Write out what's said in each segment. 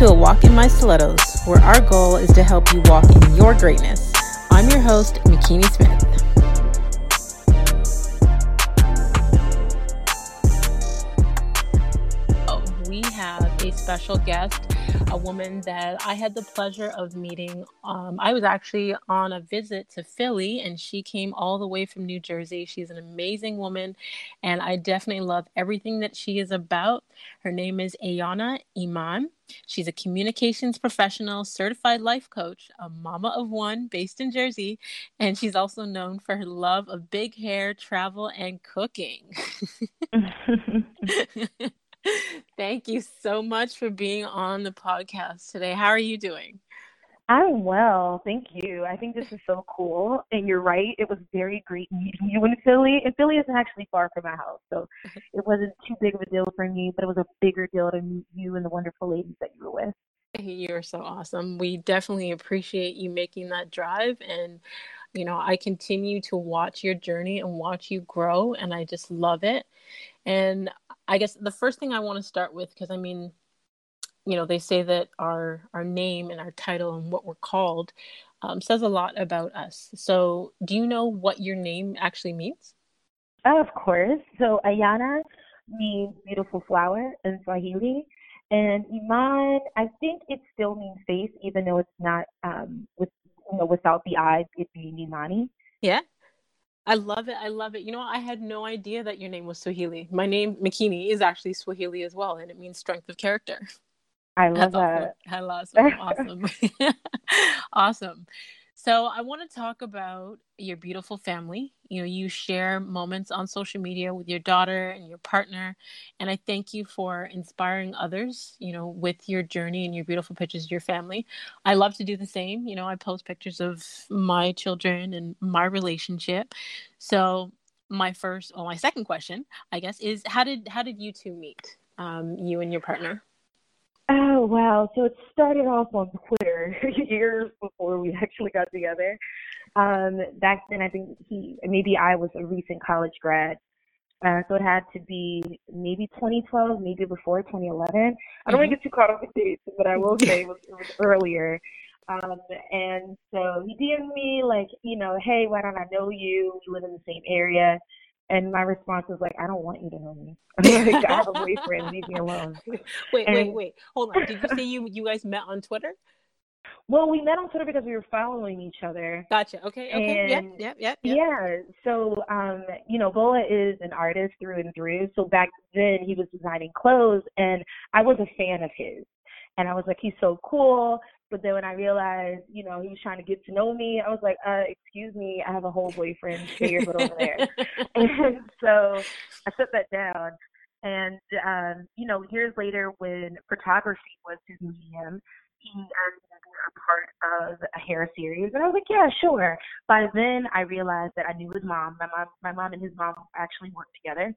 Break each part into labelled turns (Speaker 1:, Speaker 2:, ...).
Speaker 1: To A Walk in My Stilettos, where our goal is to help you walk in your greatness. I'm your host, Makini Smith. Oh, we have a special guest a woman that I had the pleasure of meeting. Um, I was actually on a visit to Philly, and she came all the way from New Jersey. She's an amazing woman, and I definitely love everything that she is about. Her name is Ayana Iman. She's a communications professional, certified life coach, a mama of one based in Jersey, and she's also known for her love of big hair, travel, and cooking. Thank you so much for being on the podcast today. How are you doing?
Speaker 2: I'm well, thank you. I think this is so cool. And you're right, it was very great meeting you in Philly. And Philly isn't actually far from my house, so it wasn't too big of a deal for me, but it was a bigger deal to meet you and the wonderful ladies that you were with.
Speaker 1: You're so awesome. We definitely appreciate you making that drive. And, you know, I continue to watch your journey and watch you grow, and I just love it. And I guess the first thing I want to start with, because I mean, you know, they say that our our name and our title and what we're called um, says a lot about us. So, do you know what your name actually means?
Speaker 2: Of course. So, Ayana means beautiful flower in Swahili, and Iman, I think it still means face, even though it's not um, with you know without the I, it being Imani.
Speaker 1: Yeah. I love it. I love it. You know, I had no idea that your name was Swahili. My name, Makini, is actually Swahili as well, and it means strength of character.
Speaker 2: I love that.
Speaker 1: I love awesome. Awesome. So I want to talk about your beautiful family. You know, you share moments on social media with your daughter and your partner, and I thank you for inspiring others, you know, with your journey and your beautiful pictures of your family. I love to do the same. You know, I post pictures of my children and my relationship. So my first, well, my second question, I guess, is how did how did you two meet? Um, you and your partner.
Speaker 2: Oh wow! So it started off on Twitter years before we actually got together. Um, back then, I think he maybe I was a recent college grad, uh, so it had to be maybe 2012, maybe before 2011. I don't mm-hmm. want to get too caught up with dates, but I will say it was, it was earlier. Um, and so he DM'd me like, you know, hey, why don't I know you? We live in the same area. And my response was like, I don't want you to know me. like, I have a boyfriend. Leave me alone.
Speaker 1: Wait, and, wait, wait. Hold on. Did you say you you guys met on Twitter?
Speaker 2: Well, we met on Twitter because we were following each other.
Speaker 1: Gotcha. Okay. Okay. And yep. Yep. Yep.
Speaker 2: Yeah. So, um, you know, Bola is an artist through and through. So back then he was designing clothes, and I was a fan of his. And I was like, he's so cool. But then when I realized, you know, he was trying to get to know me, I was like, uh, excuse me, I have a whole boyfriend. Your butt over there. and so I set that down. And, um, you know, years later when photography was his medium, he asked me to be a part of a hair series. And I was like, yeah, sure. By then I realized that I knew his mom. My mom, my mom and his mom actually worked together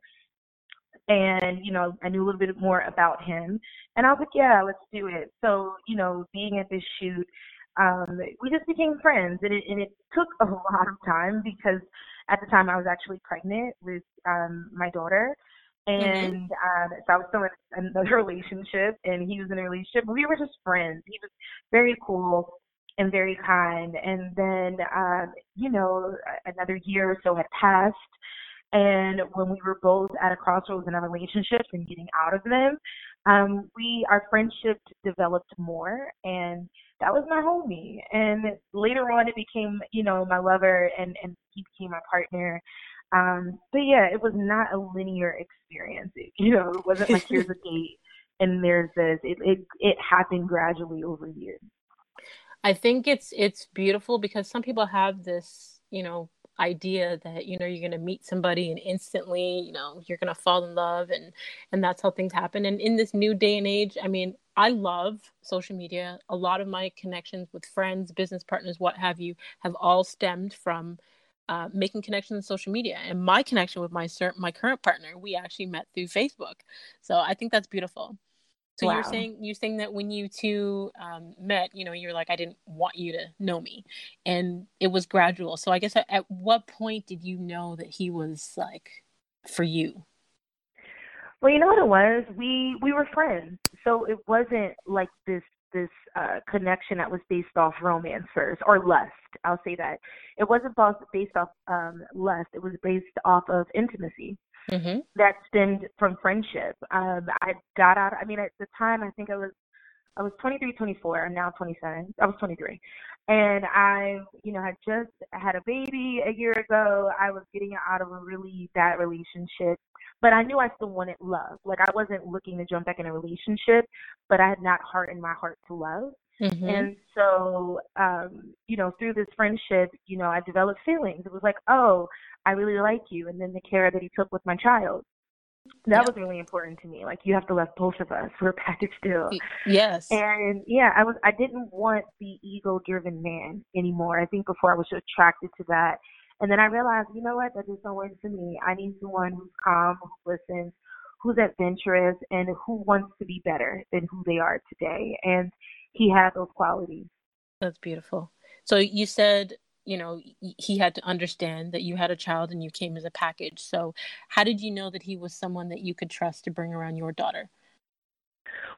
Speaker 2: and you know I knew a little bit more about him, and I was like, yeah, let's do it. So you know, being at this shoot, um, we just became friends, and it and it took a lot of time because at the time I was actually pregnant with um my daughter. Mm-hmm. And um, so I was still in another relationship, and he was in a relationship. We were just friends. He was very cool and very kind. And then, um, you know, another year or so had passed, and when we were both at a crossroads in our relationships and getting out of them, um, we our friendship developed more, and that was my homie. And later on, it became you know my lover, and and he became my partner. Um, but yeah, it was not a linear experience. It, you know, it wasn't like here's a date and there's this. It it it happened gradually over years.
Speaker 1: I think it's it's beautiful because some people have this, you know, idea that you know you're going to meet somebody and instantly you know you're going to fall in love and and that's how things happen and in this new day and age i mean i love social media a lot of my connections with friends business partners what have you have all stemmed from uh, making connections on social media and my connection with my cert- my current partner we actually met through facebook so i think that's beautiful so wow. you're saying you're saying that when you two um, met, you know, you're like, I didn't want you to know me, and it was gradual. So I guess at, at what point did you know that he was like for you?
Speaker 2: Well, you know what it was? We we were friends, so it wasn't like this this uh, connection that was based off romance first or lust. I'll say that it wasn't based off um, lust. It was based off of intimacy mm-hmm. that stemmed from friendship. Um, I got out. I mean, at the time, I think I was I was 23, 24. I'm now 27. I was 23, and I, you know, had just had a baby a year ago. I was getting out of a really bad relationship, but I knew I still wanted love. Like I wasn't looking to jump back in a relationship, but I had not hardened my heart to love. Mm-hmm. And so, um, you know, through this friendship, you know, I developed feelings. It was like, oh, I really like you. And then the care that he took with my child. That yeah. was really important to me. Like you have to love both of us. We're a package deal.
Speaker 1: Yes.
Speaker 2: And yeah, I was I didn't want the ego driven man anymore. I think before I was attracted to that. And then I realized, you know what, that just not work for me. I need someone who's calm, who listens, who's adventurous and who wants to be better than who they are today. And he had those qualities.
Speaker 1: That's beautiful. So you said, you know, he had to understand that you had a child and you came as a package. So how did you know that he was someone that you could trust to bring around your daughter?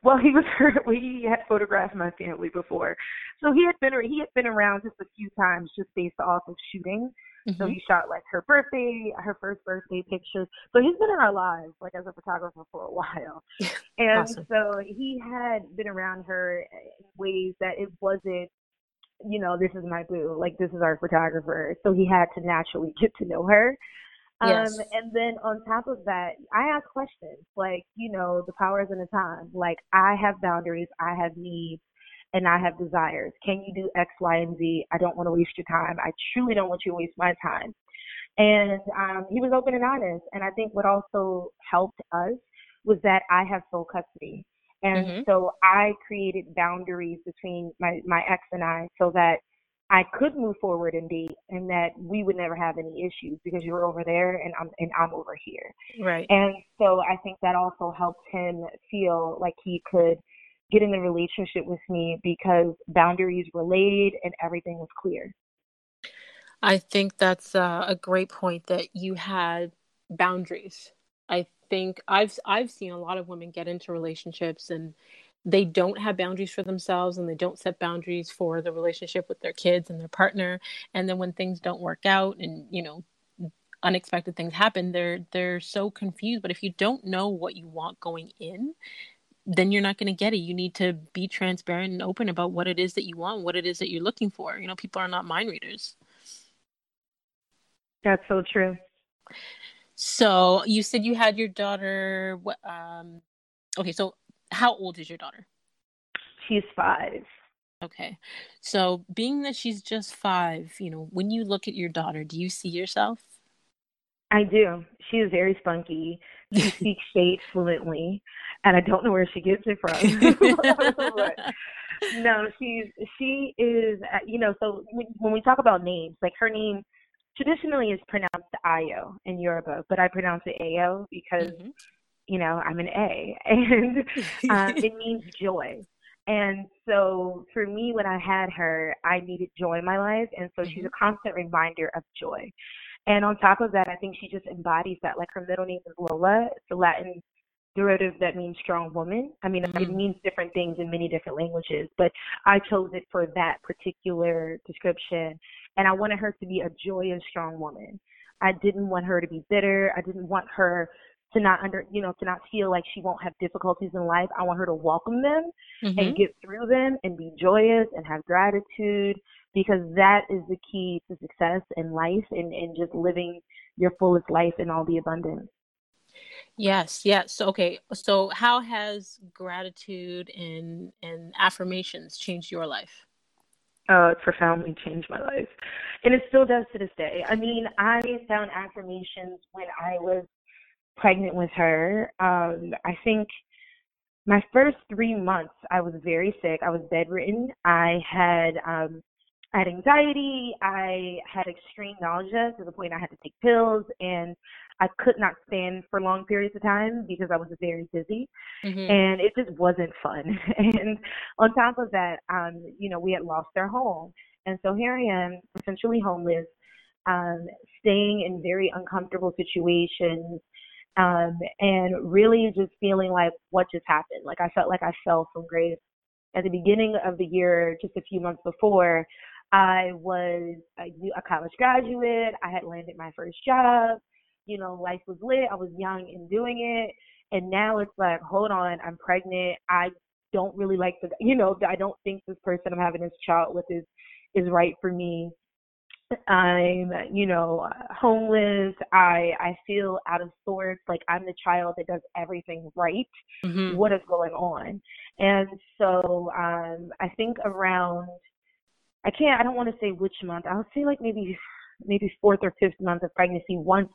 Speaker 2: Well, he was he had photographed my family before, so he had been he had been around just a few times, just based off of shooting. Mm-hmm. So he shot like her birthday, her first birthday pictures. So he's been in our lives like as a photographer for a while. And awesome. so he had been around her in ways that it wasn't, you know, this is my boo, like this is our photographer. So he had to naturally get to know her. Yes. Um, and then on top of that, I ask questions like, you know, the powers in the time. Like I have boundaries, I have needs and I have desires. Can you do X, Y, and Z? I don't want to waste your time. I truly don't want you to waste my time. And um, he was open and honest. And I think what also helped us was that I have sole custody. And mm-hmm. so I created boundaries between my, my ex and I so that I could move forward and date and that we would never have any issues because you're over there and I'm and I'm over here.
Speaker 1: Right.
Speaker 2: And so I think that also helped him feel like he could get in a relationship with me because boundaries were laid and everything was clear.
Speaker 1: I think that's uh, a great point that you had boundaries. I think I've I've seen a lot of women get into relationships and they don't have boundaries for themselves and they don't set boundaries for the relationship with their kids and their partner and then when things don't work out and you know unexpected things happen they're they're so confused but if you don't know what you want going in then you're not going to get it. You need to be transparent and open about what it is that you want, what it is that you're looking for. You know, people are not mind readers.
Speaker 2: That's so true.
Speaker 1: So you said you had your daughter. What? Um, okay, so how old is your daughter?
Speaker 2: She's five.
Speaker 1: Okay, so being that she's just five, you know, when you look at your daughter, do you see yourself?
Speaker 2: I do. She is very spunky. She speaks shade fluently, and I don't know where she gets it from. no, she's she is. Uh, you know, so when we talk about names, like her name traditionally is pronounced Ayo in Yoruba, but I pronounce it Ayo because mm-hmm. you know I'm an A, and uh, it means joy. And so for me, when I had her, I needed joy in my life, and so mm-hmm. she's a constant reminder of joy. And on top of that, I think she just embodies that. Like her middle name is Lola. It's a Latin derivative that means strong woman. I mean, mm-hmm. it means different things in many different languages, but I chose it for that particular description. And I wanted her to be a joyous, strong woman. I didn't want her to be bitter. I didn't want her to not under, you know, to not feel like she won't have difficulties in life. I want her to welcome them mm-hmm. and get through them and be joyous and have gratitude because that is the key to success in life and, and just living your fullest life in all the abundance.
Speaker 1: Yes, yes. Okay. So how has gratitude and and affirmations changed your life?
Speaker 2: Oh, it's profoundly changed my life. And it still does to this day. I mean, I found affirmations when I was pregnant with her. Um, I think my first three months I was very sick. I was bedridden. I had um I had anxiety. I had extreme nausea to the point I had to take pills, and I could not stand for long periods of time because I was very busy, mm-hmm. and it just wasn't fun. and on top of that, um, you know, we had lost our home, and so here I am, essentially homeless, um, staying in very uncomfortable situations, Um, and really just feeling like what just happened. Like I felt like I fell from grace at the beginning of the year, just a few months before. I was a, a college graduate. I had landed my first job. You know, life was lit. I was young and doing it. And now it's like, hold on, I'm pregnant. I don't really like the, you know, I don't think this person I'm having this child with is is right for me. I'm, you know, homeless. I I feel out of sorts. Like I'm the child that does everything right. Mm-hmm. What is going on? And so um I think around I can't I don't want to say which month. I would say like maybe maybe fourth or fifth month of pregnancy. Once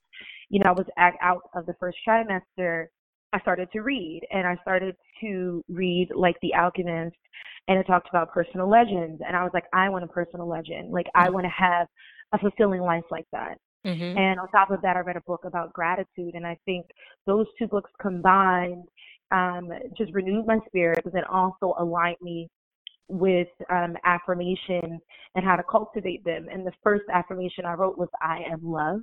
Speaker 2: you know I was out of the first trimester, I started to read and I started to read like The Alchemist and it talked about personal legends and I was like I want a personal legend like I mm-hmm. want to have a fulfilling life like that mm-hmm. and on top of that I read a book about gratitude and I think those two books combined um, just renewed my spirit but then also aligned me with um, affirmation and how to cultivate them and the first affirmation I wrote was I am love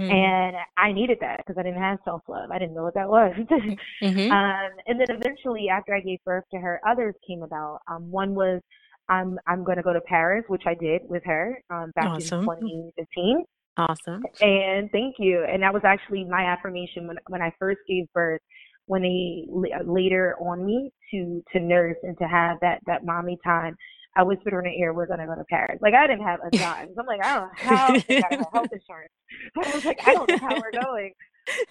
Speaker 2: Mm-hmm. And I needed that because I didn't have self love. I didn't know what that was. mm-hmm. um, and then eventually, after I gave birth to her, others came about. Um, one was I'm I'm going to go to Paris, which I did with her um, back awesome. in 2015.
Speaker 1: Awesome.
Speaker 2: And thank you. And that was actually my affirmation when when I first gave birth. When they later on me to to nurse and to have that that mommy time, I whispered in her ear, "We're gonna go to Paris." Like I didn't have a dime. I'm like, I don't know how I got health insurance. I was like, I don't know how we're going,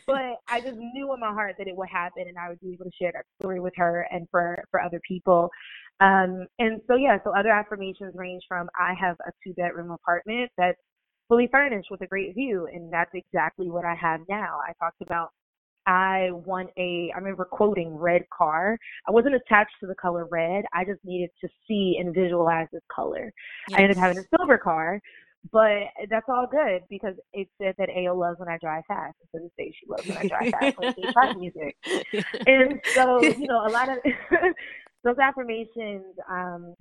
Speaker 2: but I just knew in my heart that it would happen, and I would be able to share that story with her and for for other people. Um, and so yeah, so other affirmations range from I have a two bedroom apartment that's fully furnished with a great view, and that's exactly what I have now. I talked about I want a, I remember quoting red car. I wasn't attached to the color red. I just needed to see and visualize this color. Yes. I ended up having a silver car, but that's all good because it said that Ayo loves when I drive fast. And so this day she loves when I drive fast. Like they track music. And so, you know, a lot of those affirmations, um,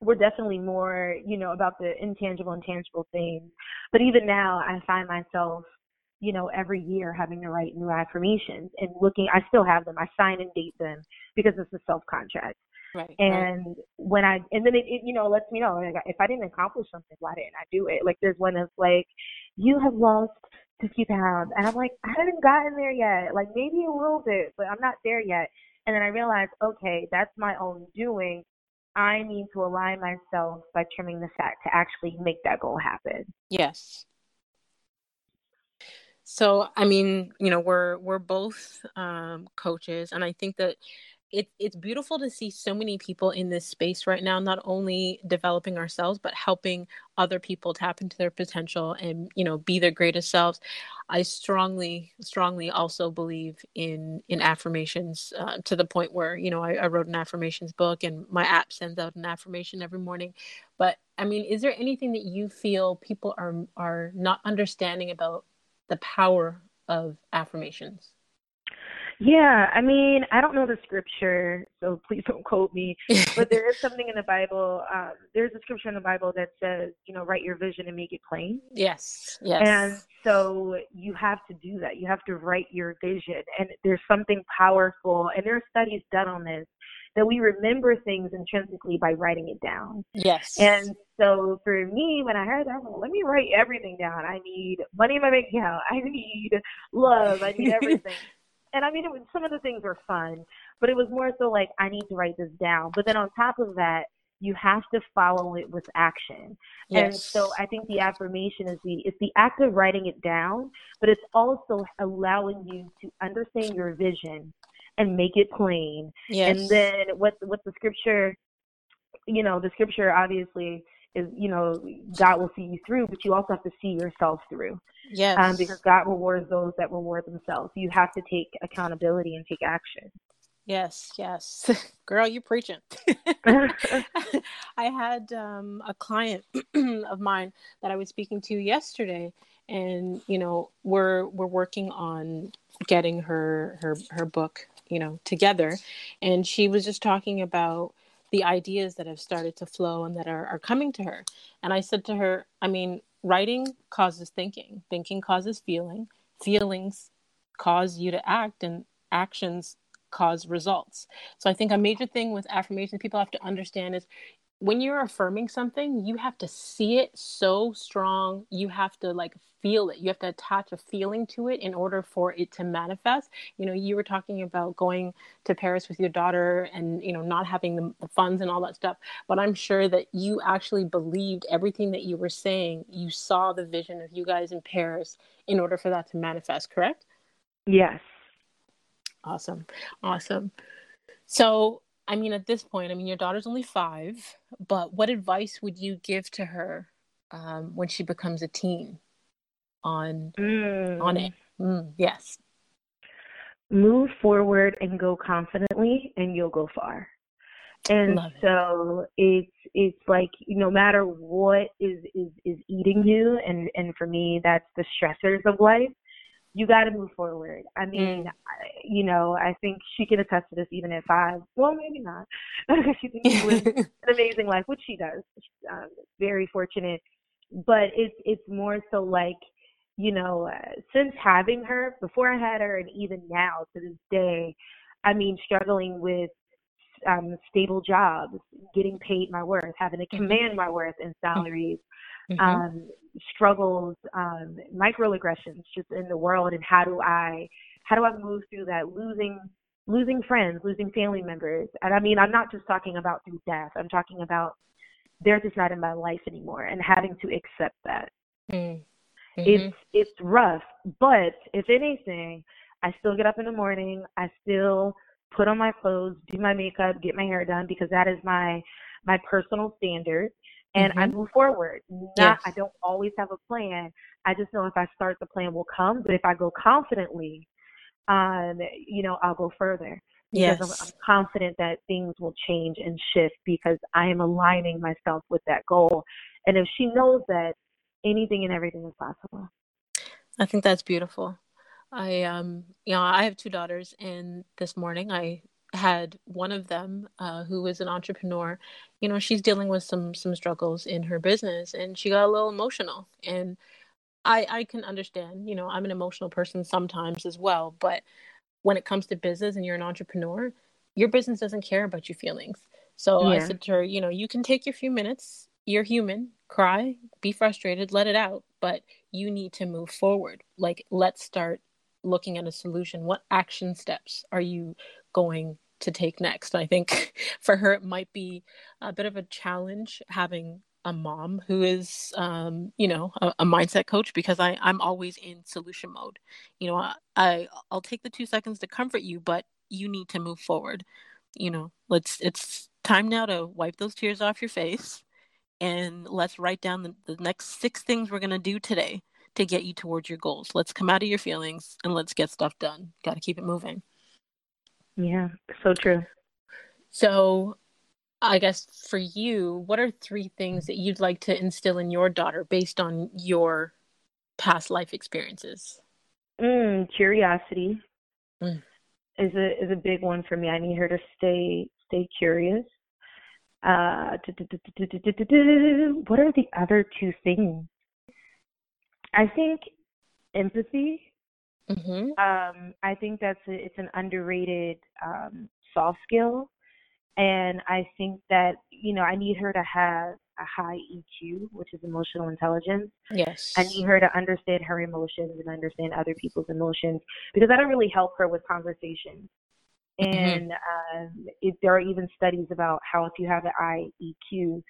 Speaker 2: were definitely more, you know, about the intangible and tangible things. But even now I find myself you know, every year having to write new affirmations and looking, I still have them. I sign and date them because it's a self contract. Right, and right. when I, and then it, it, you know, lets me know like, if I didn't accomplish something, why didn't I do it? Like there's one that's like, you have lost 50 pounds. And I'm like, I haven't gotten there yet. Like maybe a little bit, but I'm not there yet. And then I realized, okay, that's my own doing. I need to align myself by trimming the fat to actually make that goal happen.
Speaker 1: Yes. So I mean, you know, we're we're both um, coaches, and I think that it, it's beautiful to see so many people in this space right now, not only developing ourselves, but helping other people tap into their potential and, you know, be their greatest selves. I strongly, strongly also believe in, in affirmations uh, to the point where, you know, I, I wrote an affirmations book and my app sends out an affirmation every morning. But I mean, is there anything that you feel people are, are not understanding about the power of affirmations?
Speaker 2: Yeah, I mean, I don't know the scripture, so please don't quote me. but there is something in the Bible. Um, there's a scripture in the Bible that says, you know, write your vision and make it plain.
Speaker 1: Yes, yes.
Speaker 2: And so you have to do that. You have to write your vision, and there's something powerful. And there are studies done on this that we remember things intrinsically by writing it down.
Speaker 1: Yes.
Speaker 2: And so for me, when I heard that, I'm like, let me write everything down. I need money in my bank account. I need love. I need everything. and I mean, it was, some of the things were fun, but it was more so like, I need to write this down. But then on top of that, you have to follow it with action. Yes. And so I think the affirmation is the it's the act of writing it down, but it's also allowing you to understand your vision and make it plain. Yes. And then what what the scripture, you know, the scripture obviously is, you know, God will see you through, but you also have to see yourself through.
Speaker 1: Yes.
Speaker 2: Um, because God rewards those that reward themselves. You have to take accountability and take action.
Speaker 1: Yes, yes. Girl, you preaching. I had um, a client of mine that I was speaking to yesterday and you know, we're we're working on getting her her her book you know together. And she was just talking about the ideas that have started to flow and that are, are coming to her. And i said to her i mean writing causes thinking. Thinking causes feeling. Feelings cause you to act and actions cause results. So I think a major thing with affirmations people have to understand is when you're affirming something, you have to see it so strong. You have to like feel it. You have to attach a feeling to it in order for it to manifest. You know, you were talking about going to Paris with your daughter and, you know, not having the, the funds and all that stuff. But I'm sure that you actually believed everything that you were saying. You saw the vision of you guys in Paris in order for that to manifest, correct?
Speaker 2: Yes.
Speaker 1: Awesome. Awesome. So, I mean, at this point, I mean, your daughter's only five, but what advice would you give to her um, when she becomes a teen on mm. on it? Mm, yes.
Speaker 2: Move forward and go confidently, and you'll go far. And Love so it's it's like no matter what is is is eating you, and and for me, that's the stressors of life you got to move forward. I mean, mm. I, you know, I think she can attest to this even at five. Well, maybe not. she she lives an amazing life, which she does. She's um, very fortunate. But it's it's more so like, you know, uh, since having her, before I had her, and even now to this day, I mean, struggling with um, stable jobs, getting paid my worth, having to mm-hmm. command my worth in salaries, mm-hmm. um, struggles, um, microaggressions just in the world, and how do I how do I move through that losing losing friends, losing family members, and I mean I'm not just talking about through death. I'm talking about they're just not in my life anymore, and having to accept that. Mm-hmm. It's it's rough, but if anything, I still get up in the morning. I still put on my clothes, do my makeup, get my hair done because that is my my personal standard and mm-hmm. I move forward. Not yes. I don't always have a plan. I just know if I start the plan will come, but if I go confidently, um, you know, I'll go further. Because yes. I'm, I'm confident that things will change and shift because I am aligning myself with that goal. And if she knows that, anything and everything is possible.
Speaker 1: I think that's beautiful. I um you know I have two daughters and this morning I had one of them uh, who is an entrepreneur you know she's dealing with some some struggles in her business and she got a little emotional and i i can understand you know i'm an emotional person sometimes as well but when it comes to business and you're an entrepreneur your business doesn't care about your feelings. So yeah. i said to her you know you can take your few minutes you're human cry be frustrated let it out but you need to move forward. Like let's start looking at a solution. What action steps are you going to take next. I think for her, it might be a bit of a challenge having a mom who is, um, you know, a, a, mindset coach because I, I'm always in solution mode. You know, I, I, I'll take the two seconds to comfort you, but you need to move forward. You know, let's, it's time now to wipe those tears off your face and let's write down the, the next six things we're going to do today to get you towards your goals. Let's come out of your feelings and let's get stuff done. Got to keep it moving.
Speaker 2: Yeah, so true.
Speaker 1: So, I guess for you, what are three things that you'd like to instill in your daughter based on your past life experiences?
Speaker 2: Mm, curiosity mm. is a is a big one for me. I need her to stay stay curious. Uh, what are the other two things? I think empathy Mm-hmm. Um, I think that's a, it's an underrated um, soft skill, and I think that you know I need her to have a high EQ, which is emotional intelligence.
Speaker 1: Yes,
Speaker 2: I need her to understand her emotions and understand other people's emotions because that'll really help her with conversations. Mm-hmm. And mm-hmm. it, there are even studies about how if you have an high EQ,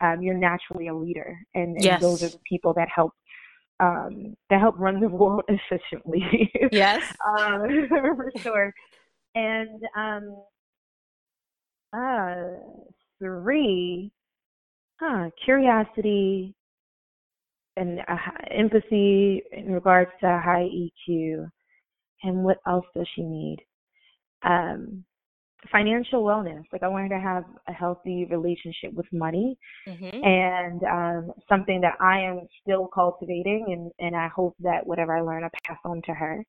Speaker 2: um, you're naturally a leader, and, and yes. those are the people that help um, that help run the world efficiently.
Speaker 1: Yes,
Speaker 2: um, for sure. And um, uh, three, huh, curiosity and uh, empathy in regards to high EQ. And what else does she need? Um, financial wellness. Like I wanted to have a healthy relationship with money mm-hmm. and um, something that I am still cultivating and, and I hope that whatever I learn I pass on to her.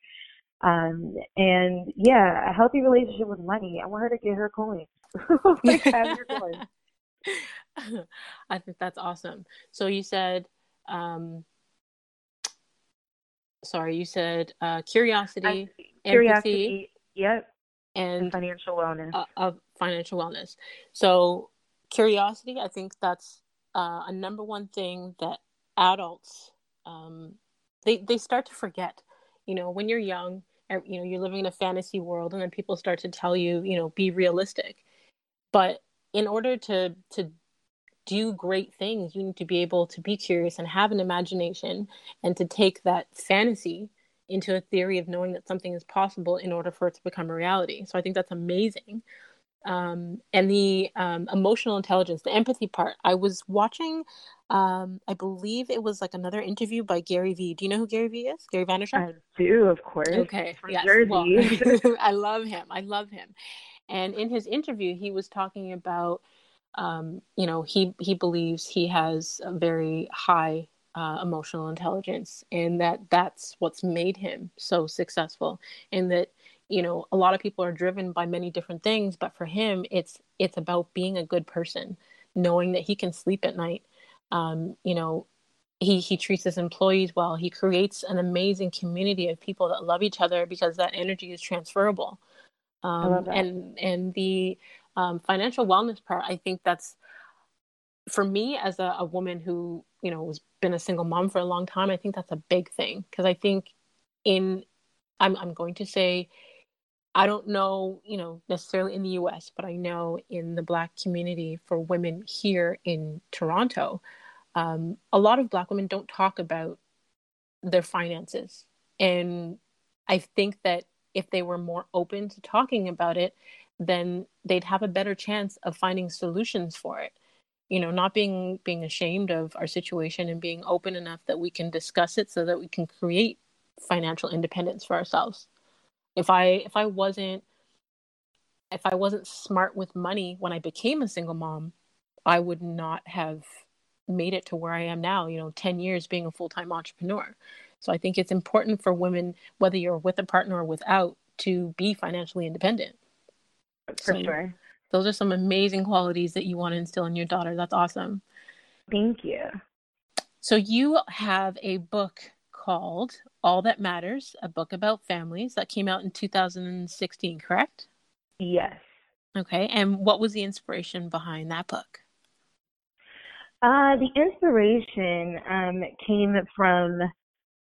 Speaker 2: Um, and yeah, a healthy relationship with money. I want her to get her coins. like have your coins.
Speaker 1: I think that's awesome. So you said um, sorry, you said uh, curiosity,
Speaker 2: curiosity,
Speaker 1: empathy,
Speaker 2: yep, and, financial wellness.
Speaker 1: Uh, of financial wellness. So, curiosity, I think that's uh, a number one thing that adults um, they they start to forget. You know, when you're young, er, you know, you're living in a fantasy world, and then people start to tell you, you know, be realistic. But in order to to do great things, you need to be able to be curious and have an imagination and to take that fantasy into a theory of knowing that something is possible in order for it to become a reality. So I think that's amazing. Um, and the um, emotional intelligence, the empathy part. I was watching, um, I believe it was like another interview by Gary Vee. Do you know who Gary Vee is? Gary Vaynerchuk?
Speaker 2: I do, of course.
Speaker 1: Okay,
Speaker 2: From
Speaker 1: yes.
Speaker 2: Jersey.
Speaker 1: Well, I love him. I love him. And in his interview, he was talking about um, you know, he he believes he has a very high uh, emotional intelligence, and that that's what's made him so successful. And that you know, a lot of people are driven by many different things, but for him, it's it's about being a good person, knowing that he can sleep at night. Um, you know, he he treats his employees well. He creates an amazing community of people that love each other because that energy is transferable. Um, and and the um, financial wellness part, I think that's for me as a, a woman who you know has been a single mom for a long time. I think that's a big thing because I think in I'm I'm going to say I don't know you know necessarily in the U.S., but I know in the Black community for women here in Toronto, um, a lot of Black women don't talk about their finances, and I think that if they were more open to talking about it, then they'd have a better chance of finding solutions for it you know not being being ashamed of our situation and being open enough that we can discuss it so that we can create financial independence for ourselves. If i if i wasn't if i wasn't smart with money when i became a single mom i would not have made it to where i am now you know 10 years being a full-time entrepreneur. So i think it's important for women whether you're with a partner or without to be financially independent.
Speaker 2: For so, sure.
Speaker 1: Those are some amazing qualities that you want to instill in your daughter. That's awesome.
Speaker 2: Thank you.
Speaker 1: So you have a book called All That Matters, a book about families that came out in 2016, correct?
Speaker 2: Yes.
Speaker 1: Okay. And what was the inspiration behind that book?
Speaker 2: Uh, the inspiration um, came from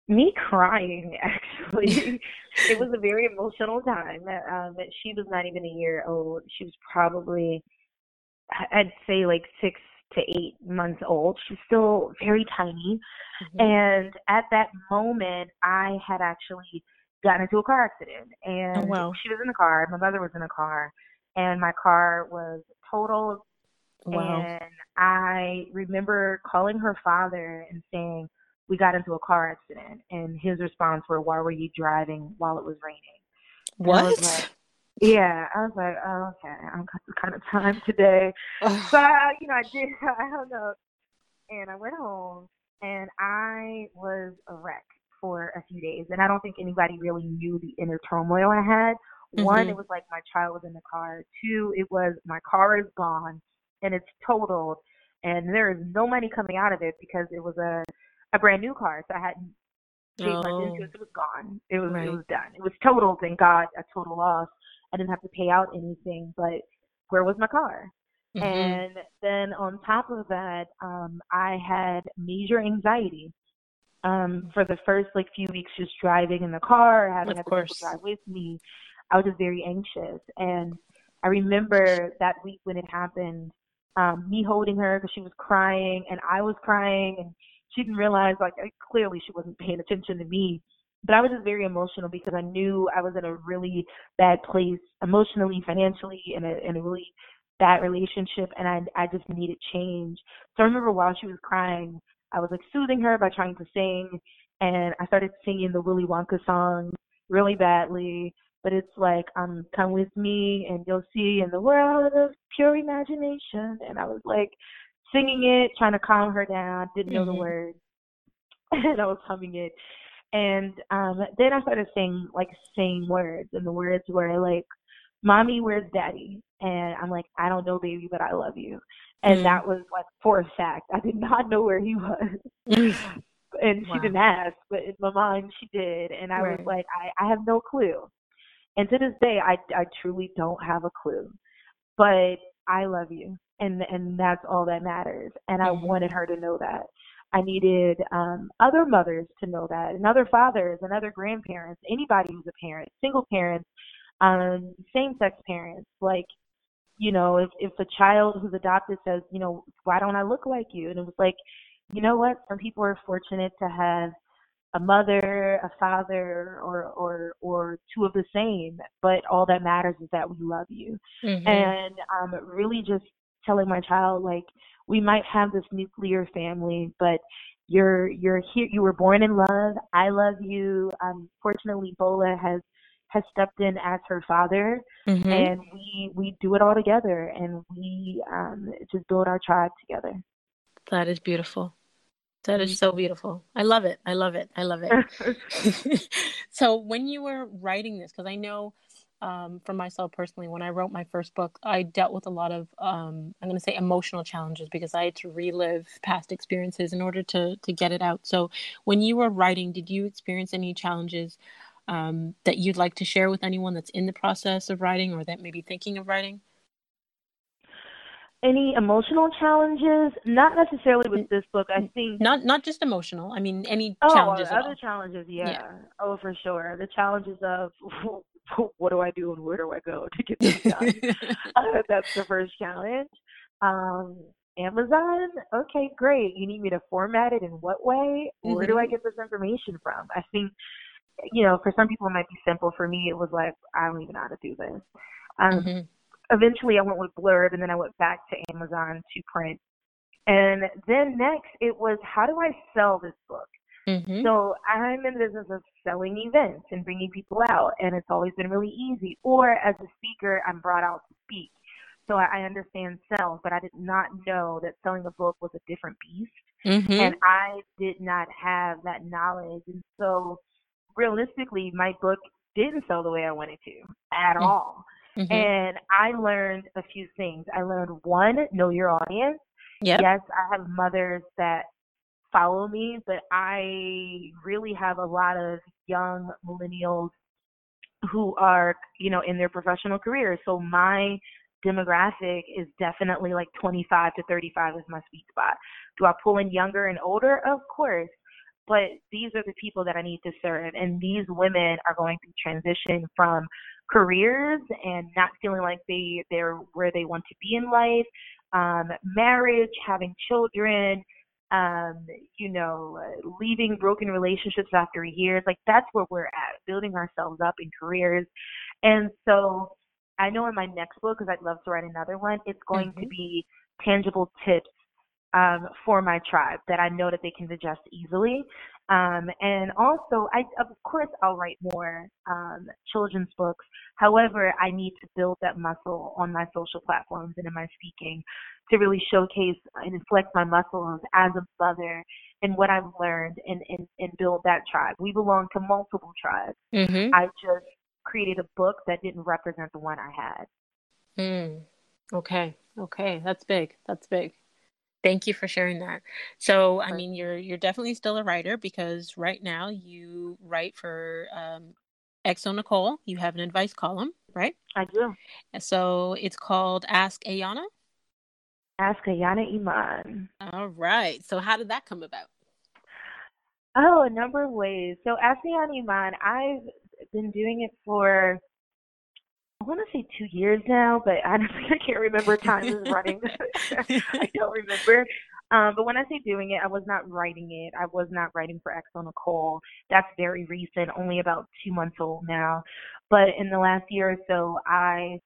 Speaker 2: me crying actually. It was a very emotional time. Um she was not even a year old. She was probably i'd say like six to eight months old. She's still very tiny. Mm-hmm. and at that moment i had actually gotten into a car accident.
Speaker 1: Oh,
Speaker 2: and
Speaker 1: oh, wow.
Speaker 2: she was in the car. My mother was in the car. And my car was totaled.
Speaker 1: Wow.
Speaker 2: and i remember calling her father and saying we got into a car accident and his response were why were you driving while it was raining?
Speaker 1: What
Speaker 2: I like, yeah i was like oh, okay i got the kind of time today. So I, you know i did i hung up and i went home and i was a wreck for a few days and i don't think anybody really knew the inner turmoil i had. Mm-hmm. one it was like my child was in the car. Two it was my car is gone and it's totaled and there is no money coming out of it because it was a a brand new car, so I hadn't paid oh. much into it. It was gone. It was right. it was done. It was total. Thank God, a total loss. I didn't have to pay out anything, but where was my car? Mm-hmm. And then on top of that, um, I had major anxiety. Um, for the first like few weeks just driving in the car, having other people drive with me, I was just very anxious. And I remember that week when it happened, um, me holding her because she was crying and I was crying and she didn't realize like clearly she wasn't paying attention to me. But i was just very emotional because i knew i was in a really bad place emotionally financially in a in a really bad relationship and i i just needed change. So i remember while she was crying i was like soothing her by trying to sing and i started singing the willy wonka song really badly. But it's like um come with me and you'll see in the world of pure imagination. And i was like singing it, trying to calm her down, didn't know mm-hmm. the words. and I was humming it. And um then I started saying like saying words and the words were like, Mommy, where's daddy? And I'm like, I don't know, baby, but I love you. And mm-hmm. that was like for a fact. I did not know where he was. and
Speaker 1: Wow.
Speaker 2: she didn't ask, but in my mind she did, and I was like, I, I have no clue. And to this day, I, I truly don't have a clue. But I love you, and and that's all that matters. And I
Speaker 1: Mhm.
Speaker 2: wanted her to know that. I needed um, other mothers to know that, and other fathers, and other grandparents, anybody who's a parent, single parents, um, same-sex parents. Like, you know, if if a child who's adopted says, you know, why don't I look like you? And it was like, you know what? Some people are fortunate to have a mother, a father, or or or two of the same. But all that matters is that we love you
Speaker 1: Mhm.
Speaker 2: and um really just telling my child like we might have this nuclear family but you're you're here you were born in love i love you um fortunately bola has has stepped in as her father
Speaker 1: Mhm.
Speaker 2: and we we do it all together and we um just build our tribe together
Speaker 1: That is beautiful. That is
Speaker 2: Mhm.
Speaker 1: so beautiful. I love it. I love it. I love it. so when you were writing this, because I know um, for myself personally, when I wrote my first book, I dealt with a lot of um, I'm going to say emotional challenges because I had to relive past experiences in order to to get it out. So when you were writing, did you experience any challenges um, that you'd like to share with anyone that's in the process of writing or that may be thinking of writing?
Speaker 2: any emotional challenges not necessarily with this book i think
Speaker 1: Not not just emotional. I mean, any
Speaker 2: Oh,
Speaker 1: challenges at
Speaker 2: other
Speaker 1: all.
Speaker 2: challenges, yeah.
Speaker 1: Yeah.
Speaker 2: Oh, for sure. The challenges of what do I do and where do I go to get this done? uh, that's the first challenge. Um, Amazon, okay, great. You need me to format it in what way? Where do I
Speaker 1: Mhm.
Speaker 2: get this information from? I think, you know, for some people it might be simple. For me, it was like, I don't even know how to do this. Um,
Speaker 1: Mhm.
Speaker 2: eventually I went with Blurb and then I went back to Amazon to print. And then next it was how do I sell this book?
Speaker 1: Mhm.
Speaker 2: So I'm in the business of selling events and bringing people out, and it's always been really easy. Or as a speaker, I'm brought out to speak. So I understand sales, but I did not know that selling a book was a different beast.
Speaker 1: Mhm.
Speaker 2: And I did not have that knowledge. And so realistically, my book didn't sell the way I wanted to at
Speaker 1: Mm.
Speaker 2: all.
Speaker 1: Mhm.
Speaker 2: And I learned a few things. I learned one, know your audience.
Speaker 1: Yep.
Speaker 2: Yes, I have mothers that follow me, but I really have a lot of young millennials who are, you know, in their professional careers. So my demographic is definitely like 25 to 35 is my sweet spot. Do I pull in younger and older? Of course. But these are the people that I need to serve. And these women are going through transition from careers and not feeling like they, they're where they want to be in life, um, marriage, having children, um, you know, leaving broken relationships after years. Like that's where we're at, building ourselves up in careers. And so I know in my next book, because I'd love to write another one, it's going to
Speaker 1: Mhm.
Speaker 2: be tangible tips um, for my tribe that I know that they can digest easily. Um, and also, I of course I'll write more um, children's books. However, I need to build that muscle on my social platforms and in my speaking to really showcase and flex my muscles as a mother and what I've learned and, and, and build that tribe. We belong to multiple tribes.
Speaker 1: Mhm.
Speaker 2: I just created a book that didn't represent the one I had.
Speaker 1: Mm. Okay. Okay. That's big. That's big. Thank you for sharing that. So, I mean, you're you're definitely still a writer because right now you write for um, xoNecole. You have an advice column, right?
Speaker 2: I do.
Speaker 1: So it's called Ask Ayana.
Speaker 2: Ask Ayana Iman.
Speaker 1: All right. So how did that come about?
Speaker 2: Oh, a number of ways. So Ask Ayana Iman, I've been doing it for I want to say two years now, but honestly, I can't remember. Time is running. I don't remember. Um, but when I say doing it, I was not writing it. I was not writing for xoNecole. That's very recent, only about two months old now. But in the last year or so, I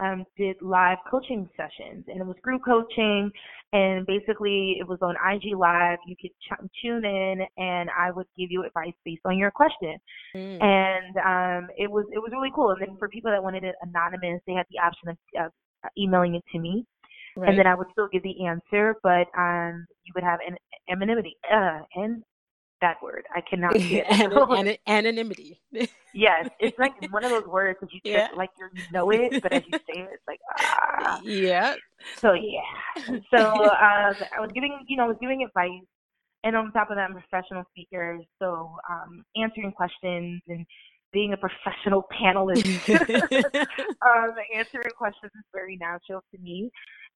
Speaker 2: um, did live coaching sessions, and it was group coaching. And basically, it was on IG Live. You could ch- tune in, and I would give you advice based on your question
Speaker 1: Mm.
Speaker 2: and um, it was it was really cool. And then for people that wanted it anonymous, they had the option of, of emailing it to me,
Speaker 1: Right.
Speaker 2: and then I would still give the answer, but um, you would have an anonymity. Uh, and that word I cannot say it.
Speaker 1: An- an- anonymity.
Speaker 2: yes, it's like one of those words that you
Speaker 1: Yeah.
Speaker 2: trip, like you know it, but as you say it, it's like ah.
Speaker 1: yeah.
Speaker 2: So yeah. So um, I was giving, you know, I was giving advice, and on top of that, I'm a professional speaker, so um, answering questions and being a professional panelist, um, answering questions is very natural to me.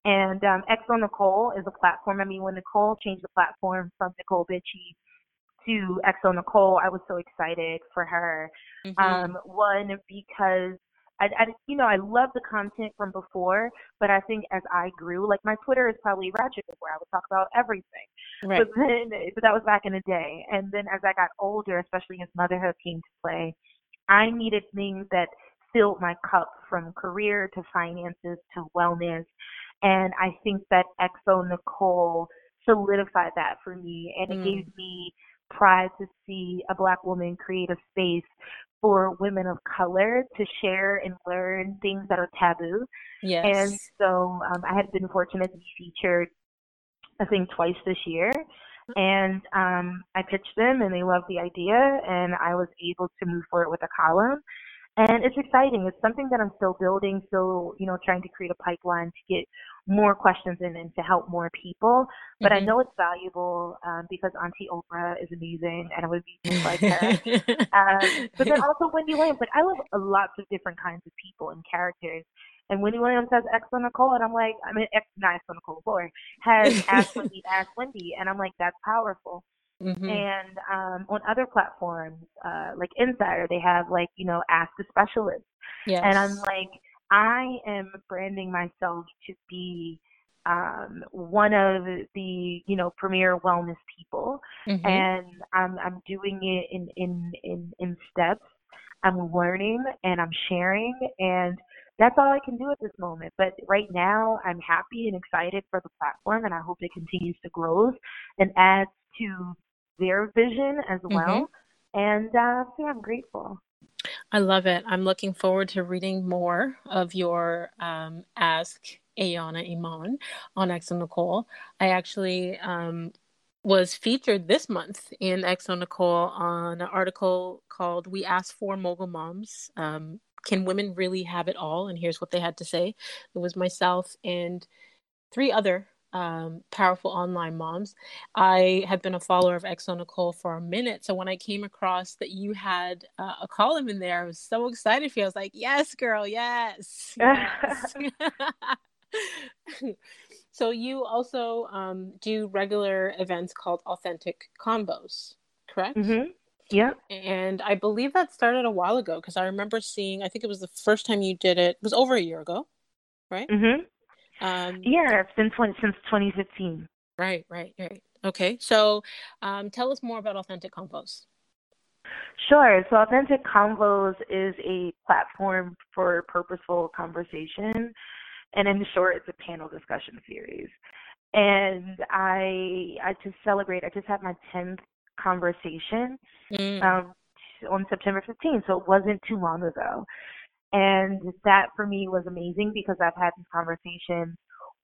Speaker 2: And um, xoNecole is a platform. I mean, when Necole changed the platform from Necole Bitchie to xoNecole, I was so excited for her. Mm-hmm. Um, one because I, I, you know, I love the content from before, but I think as I grew, like my Twitter is probably ratchet where I would talk about everything. Right. But then, but that was back in the day. And then as I got older, especially as motherhood came to play, I needed things that filled my cup from career to finances to wellness. And I think that xoNecole solidified that for me. And it mm. gave me pride to see a black woman create a space for women of color to share and learn things that are taboo. Yes. And so um, I had been fortunate to be featured, I think, twice this year. And um, I pitched them, and they loved the idea, and I was able to move forward with a column. And it's exciting. It's something that I'm still building, still, you know, trying to create a pipeline to get more questions in and to help more people. But mm-hmm. I know it's valuable um, because Auntie Oprah is amazing and I would be just like her. um, but then also Wendy Williams. Like, I love lots of different kinds of people and characters. And Wendy Williams has xoNecole, and I'm like, I mean, X, not xoNecole, boy, has asked Wendy, Ask Wendy. And I'm like, that's powerful. Mm-hmm. And um, on other platforms, uh, like Insider, they have like, you know, Ask a Specialist. Yes. And I'm like, I am branding myself to be um, one of the, you know, premier wellness people. Mm-hmm. And I'm, I'm doing it in, in, in, in steps. I'm learning and I'm sharing and that's all I can do at this moment. But right now, I'm happy and excited for the platform, and I hope it continues to grow and adds to their vision as well. Mm-hmm. And uh, yeah, I'm grateful.
Speaker 1: I love it. I'm looking forward to reading more of your um, Ask Ayana Iman on xoNecole. I actually um, was featured this month in xoNecole on an article called We Asked for Mogul Moms. Um, can women really have it all? And here's what they had to say. It was myself and three other um, powerful online moms. I have been a follower of xoNecole for a minute. So when I came across that you had uh, a column in there, I was so excited for you. I was like, yes, girl, yes. yes. so you also um, do regular events called Authentic Convos, correct?
Speaker 2: Mm-hmm. Yeah.
Speaker 1: And I believe that started a while ago because I remember seeing, I think it was the first time you did it, it was over a year ago, right?
Speaker 2: Mm-hmm. Um, yeah, 20, since 2015.
Speaker 1: Right, right, right. Okay, so um, tell us more about Authentic Convos.
Speaker 2: Sure. So Authentic Convos is a platform for purposeful conversation. And in short, it's a panel discussion series. And I I just celebrate, I just had my 10th conversation mm. um, on September 15th, so it wasn't too long ago. And that for me was amazing because I've had these conversations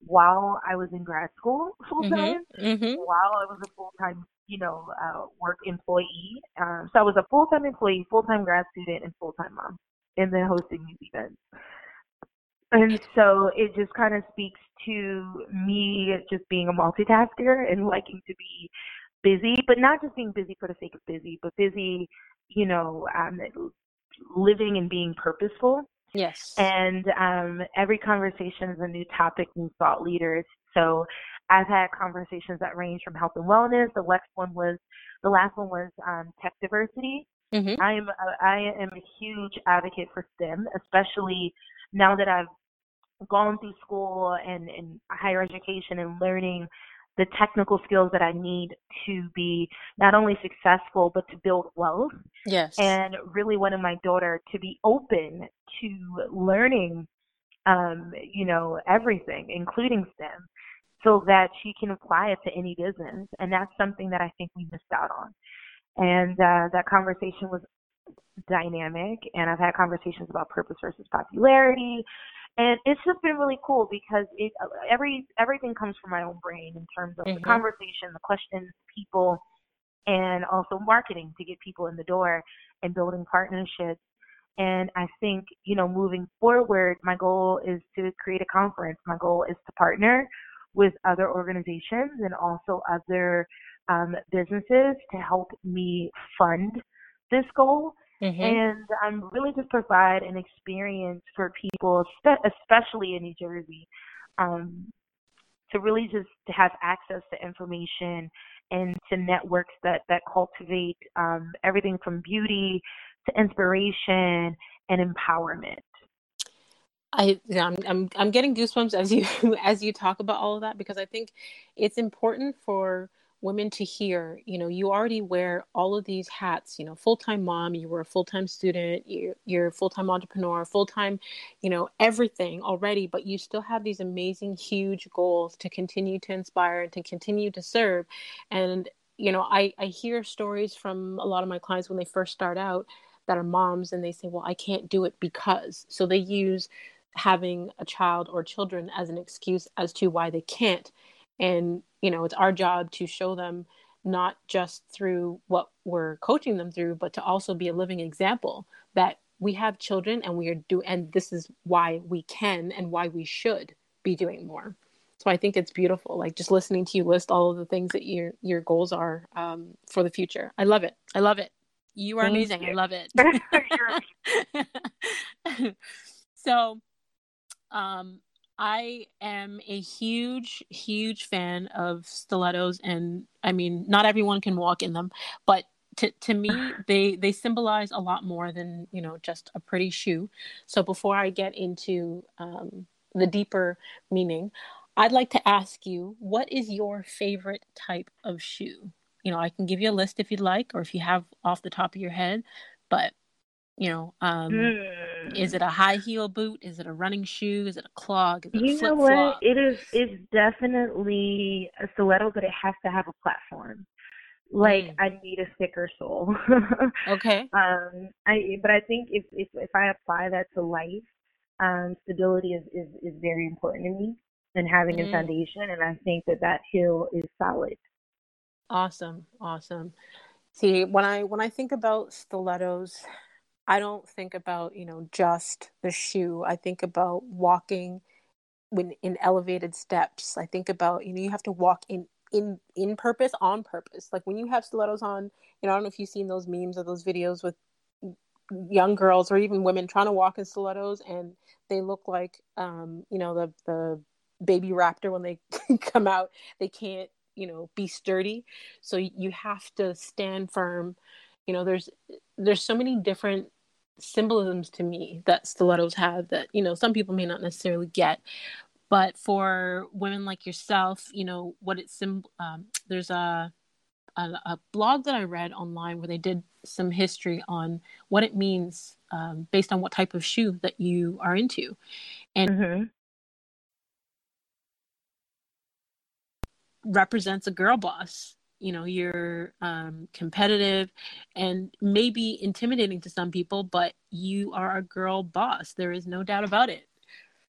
Speaker 2: while I was in grad school full time, mm-hmm, mm-hmm. while I was a full time, you know, uh, work employee. Um, so I was a full time employee, full time grad student, and full time mom, and then hosting these events. And so it just kind of speaks to me just being a multitasker and liking to be busy, but not just being busy for the sake of busy, but busy, you know, um, living and being purposeful.
Speaker 1: Yes.
Speaker 2: And um, every conversation is a new topic, new thought leaders. So I've had conversations that range from health and wellness. The next one was, the last one was um, tech diversity. Mm-hmm. I am a, I am a huge advocate for STEM, especially now that I've gone through school and, and higher education and learning the technical skills that I need to be not only successful but to build wealth.
Speaker 1: Yes.
Speaker 2: And really wanted my daughter to be open to learning um, you know, everything, including STEM, so that she can apply it to any business. And that's something that I think we missed out on. And uh, that conversation was dynamic and I've had conversations about purpose versus popularity and it's just been really cool because it every everything comes from my own brain in terms of mm-hmm. the conversation, the questions, people, and also marketing to get people in the door and building partnerships. And I think you know moving forward, my goal is to create a conference. My goal is to partner with other organizations and also other um, businesses to help me fund this goal. Mm-hmm. And um, really just provide an experience for people, especially in New Jersey, um, to really just to have access to information and to networks that that cultivate um, everything from beauty to inspiration and empowerment.
Speaker 1: I I'm I'm I'm getting goosebumps as you as you talk about all of that because I think it's important for women to hear you know you already wear all of these hats you know full-time mom you were a full-time student you, you're a full-time entrepreneur full-time you know everything already but you still have these amazing huge goals to continue to inspire and to continue to serve. And you know i i hear stories from a lot of my clients when they first start out that are moms and they say well i can't do it because so they use having a child or children as an excuse as to why they can't and you know it's our job to show them not just through what we're coaching them through but to also be a living example that we have children and we are do and this is why we can and why we should be doing more. So i think it's beautiful like just listening to you list all of the things that your your goals are um, for the future. I love it. I love it. You are Thank amazing. You. i love it. So um I am a huge, huge fan of stilettos, and I mean, not everyone can walk in them, but to to me, they they symbolize a lot more than you know just a pretty shoe. So before I get into um, the deeper meaning, I'd like to ask you, what is your favorite type of shoe? You know, I can give you a list if you'd like, or if you have off the top of your head, but you know, um, mm. is it a high heel boot? Is it a running shoe? Is it a clog? It
Speaker 2: you know what? It is. It's definitely a stiletto, but it has to have a platform. Like mm. I need a thicker sole.
Speaker 1: okay.
Speaker 2: Um. I. But I think if if if I apply that to life, um, stability is is is very important to me, and having mm. a foundation. And I think that that heel is solid.
Speaker 1: Awesome. Awesome. See, when I when I think about stilettos, I don't think about, you know, just the shoe. I think about walking when in elevated steps. I think about, you know, you have to walk in in in purpose on purpose. Like when you have stilettos on, you know, I don't know if you've seen those memes or those videos with young girls or even women trying to walk in stilettos and they look like um, you know, the the baby raptor when they come out. They can't, you know, be sturdy. So you have to stand firm. You know, there's there's so many different symbolisms to me that stilettos have that you know some people may not necessarily get. But for women like yourself you know what it's sim- um, there's a, a, a blog that i read online where they did some history on what it means um, based on what type of shoe that you are into. And mm-hmm. represents a girl boss you know you're um, competitive and maybe intimidating to some people but you are a girl boss there is no doubt about it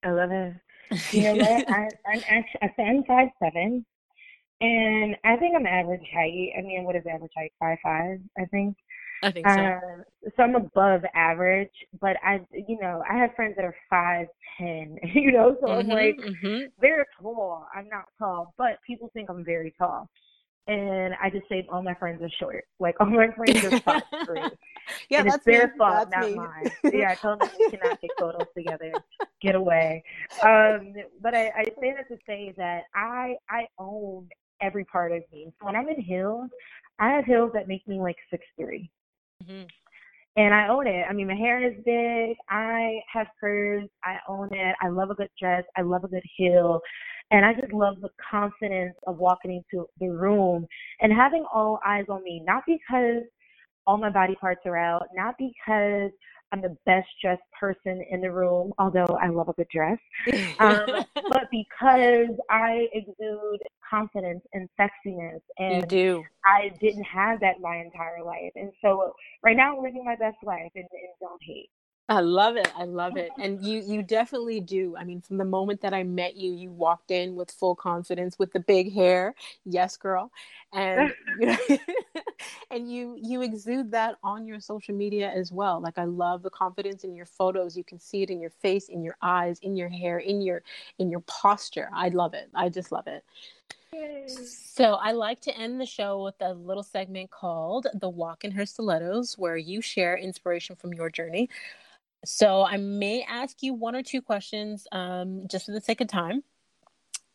Speaker 2: i love it you know what I, i'm actually i'm five seven and i think i'm average height i mean what is average height five five i think
Speaker 1: I think so. Uh,
Speaker 2: so I'm above average, but I, you know, I have friends that are five ten. You know, so mm-hmm, I'm like, mm-hmm. they're tall. I'm not tall, but people think I'm very tall and I just say all my friends are short. Like all my friends are five three.
Speaker 1: yeah,
Speaker 2: and
Speaker 1: that's
Speaker 2: it's their
Speaker 1: me.
Speaker 2: fault,
Speaker 1: that's
Speaker 2: not me. mine. yeah, I told them we cannot take photos together. Get away. Um, but I, I say that to say that I I own every part of me. So when I'm in heels, I have heels that make me like six three. Mm-hmm. And I own it. I mean, my hair is big. I have curves. I own it. I love a good dress. I love a good heel. And I just love the confidence of walking into the room and having all eyes on me, not because all my body parts are out, not because I'm the best dressed person in the room, although I love a good dress, um, but because I exude confidence and sexiness. And
Speaker 1: you do.
Speaker 2: I didn't have that my entire life. And so right now I'm living my best life and, and don't hate.
Speaker 1: I love it. I love it. And you you definitely do. I mean, from the moment that I met you, you walked in with full confidence with the big hair. Yes, girl. And you know, and you you exude that on your social media as well like i love the confidence in your photos you can see it in your face in your eyes in your hair in your in your posture i love it i just love it so I like to end the show with a little segment called The Walk in Her Stilettos, where you share inspiration from your journey. So I may ask you one or two questions um, just for the sake of time.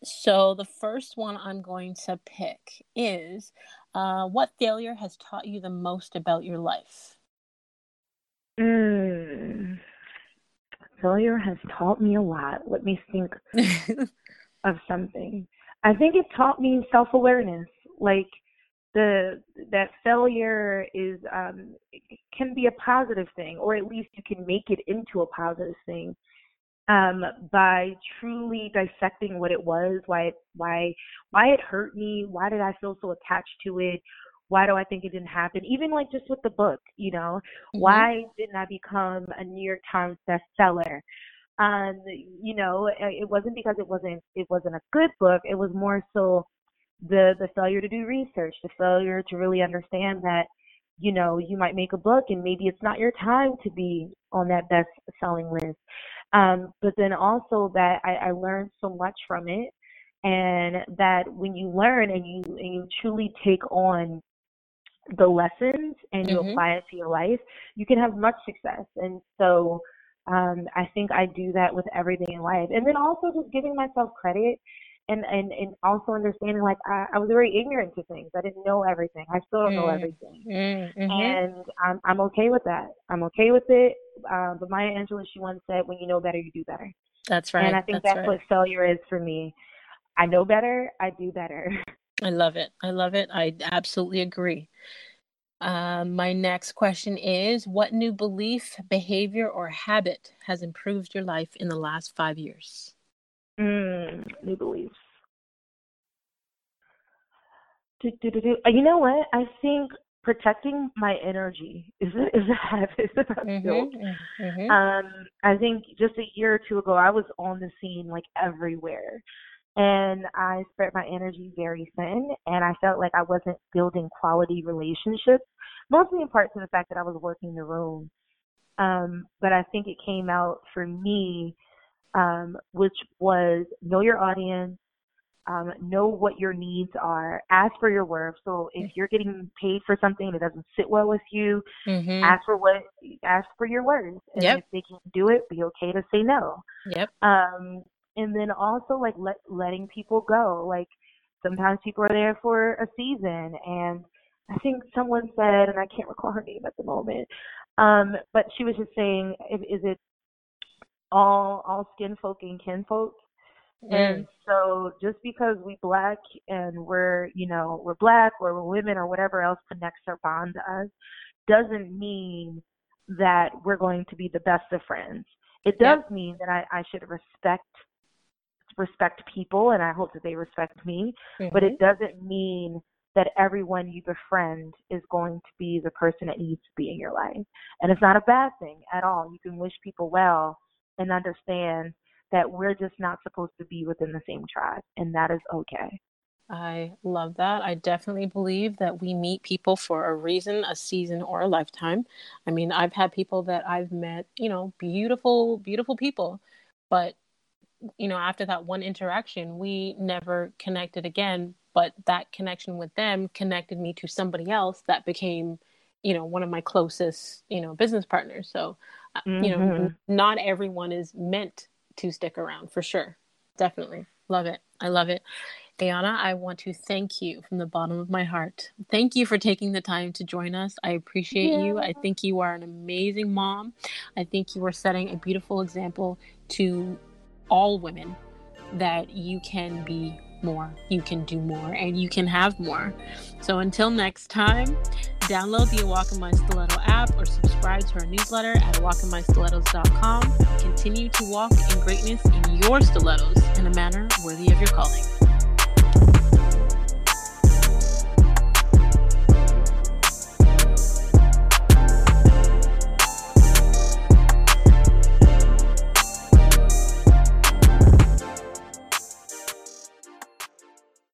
Speaker 1: So the first one I'm going to pick is uh, what failure has taught you the most about your life?
Speaker 2: Mm. Failure has taught me a lot. Let me think of something. I think it taught me self awareness. Like the that failure is um can be a positive thing, or at least you can make it into a positive thing um, by truly dissecting what it was, why it why why it hurt me, why did I feel so attached to it, why do I think it didn't happen? Even like just with the book, you know, mm-hmm. why didn't I become a New York Times bestseller? Um, you know, it wasn't because it wasn't it wasn't a good book. It was more so the the failure to do research, the failure to really understand that you know you might make a book and maybe it's not your time to be on that best selling list um, but then also that I, I learned so much from it, and that when you learn and you and you truly take on the lessons and you mm-hmm. apply it to your life, you can have much success. And so um, I think I do that with everything in life. And then also just giving myself credit and and and also understanding like I, I was very ignorant to things. I didn't know everything. I still don't mm. know everything, mm-hmm. and I'm I'm okay with that. I'm okay with it. Uh, but Maya Angelou, she once said, "When you know better, you do better."
Speaker 1: That's right.
Speaker 2: And I think
Speaker 1: that's,
Speaker 2: that's right. what failure is for me. I know better. I do better.
Speaker 1: I love it. I love it. I absolutely agree. Uh, my next question is What new belief, behavior, or habit has improved your life in the last five years?
Speaker 2: Mm, new beliefs. Do, do, do, do. Uh, you know what? I think protecting my energy is a, is a habit that I've mm-hmm, built. Mm-hmm. Um, I think just a year or two ago, I was on the scene like everywhere, and I spread my energy very thin, and I felt like I wasn't building quality relationships, mostly in part to the fact that I was working the room. Um, but I think it came out for me um, which was know your audience, um, know what your needs are, ask for your worth. So if you're getting paid for something that doesn't sit well with you, mm-hmm. ask for what, ask for your worth. And yep. if they can do it, be okay to say no.
Speaker 1: Yep.
Speaker 2: Um, and then also like let, letting people go. Like sometimes people are there for a season and I think someone said, and I can't recall her name at the moment, um, but she was just saying, is it all all skin folk and kinfolk. Mm. And so just because we black and we're, you know, we're black or we're women or whatever else connects or bond to us doesn't mean that we're going to be the best of friends. It does mean that I, I should respect respect people and I hope that they respect me. Mm-hmm. But it doesn't mean that everyone you befriend is going to be the person that needs to be in your life. And it's not a bad thing at all. You can wish people well and understand that we're just not supposed to be within the same tribe, and that is okay.
Speaker 1: I love that. I definitely believe that we meet people for a reason, a season, or a lifetime. I mean, I've had people that I've met, you know, beautiful, beautiful people, but, you know, after that one interaction, we never connected again. But that connection with them connected me to somebody else that became, you know, one of my closest, you know, business partners. So mm-hmm. you know mm-hmm. not everyone is meant to stick around for sure definitely love it i love it Ayana, I want to thank you from the bottom of my heart. Thank you for taking the time to join us. I appreciate yeah. you. I think you are an amazing mom. I think you are setting a beautiful example to all women that you can be more, you can do more, and you can have more. So until next time, download the Walk in My Stiletto app or subscribe to our newsletter at walkinmystilettos.com. Continue to walk in greatness in your stilettos in a manner worthy of your calling.